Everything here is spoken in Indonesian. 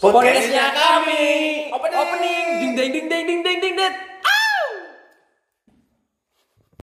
Podcastnya kami. Opening. Opening. Ding ding ding ding.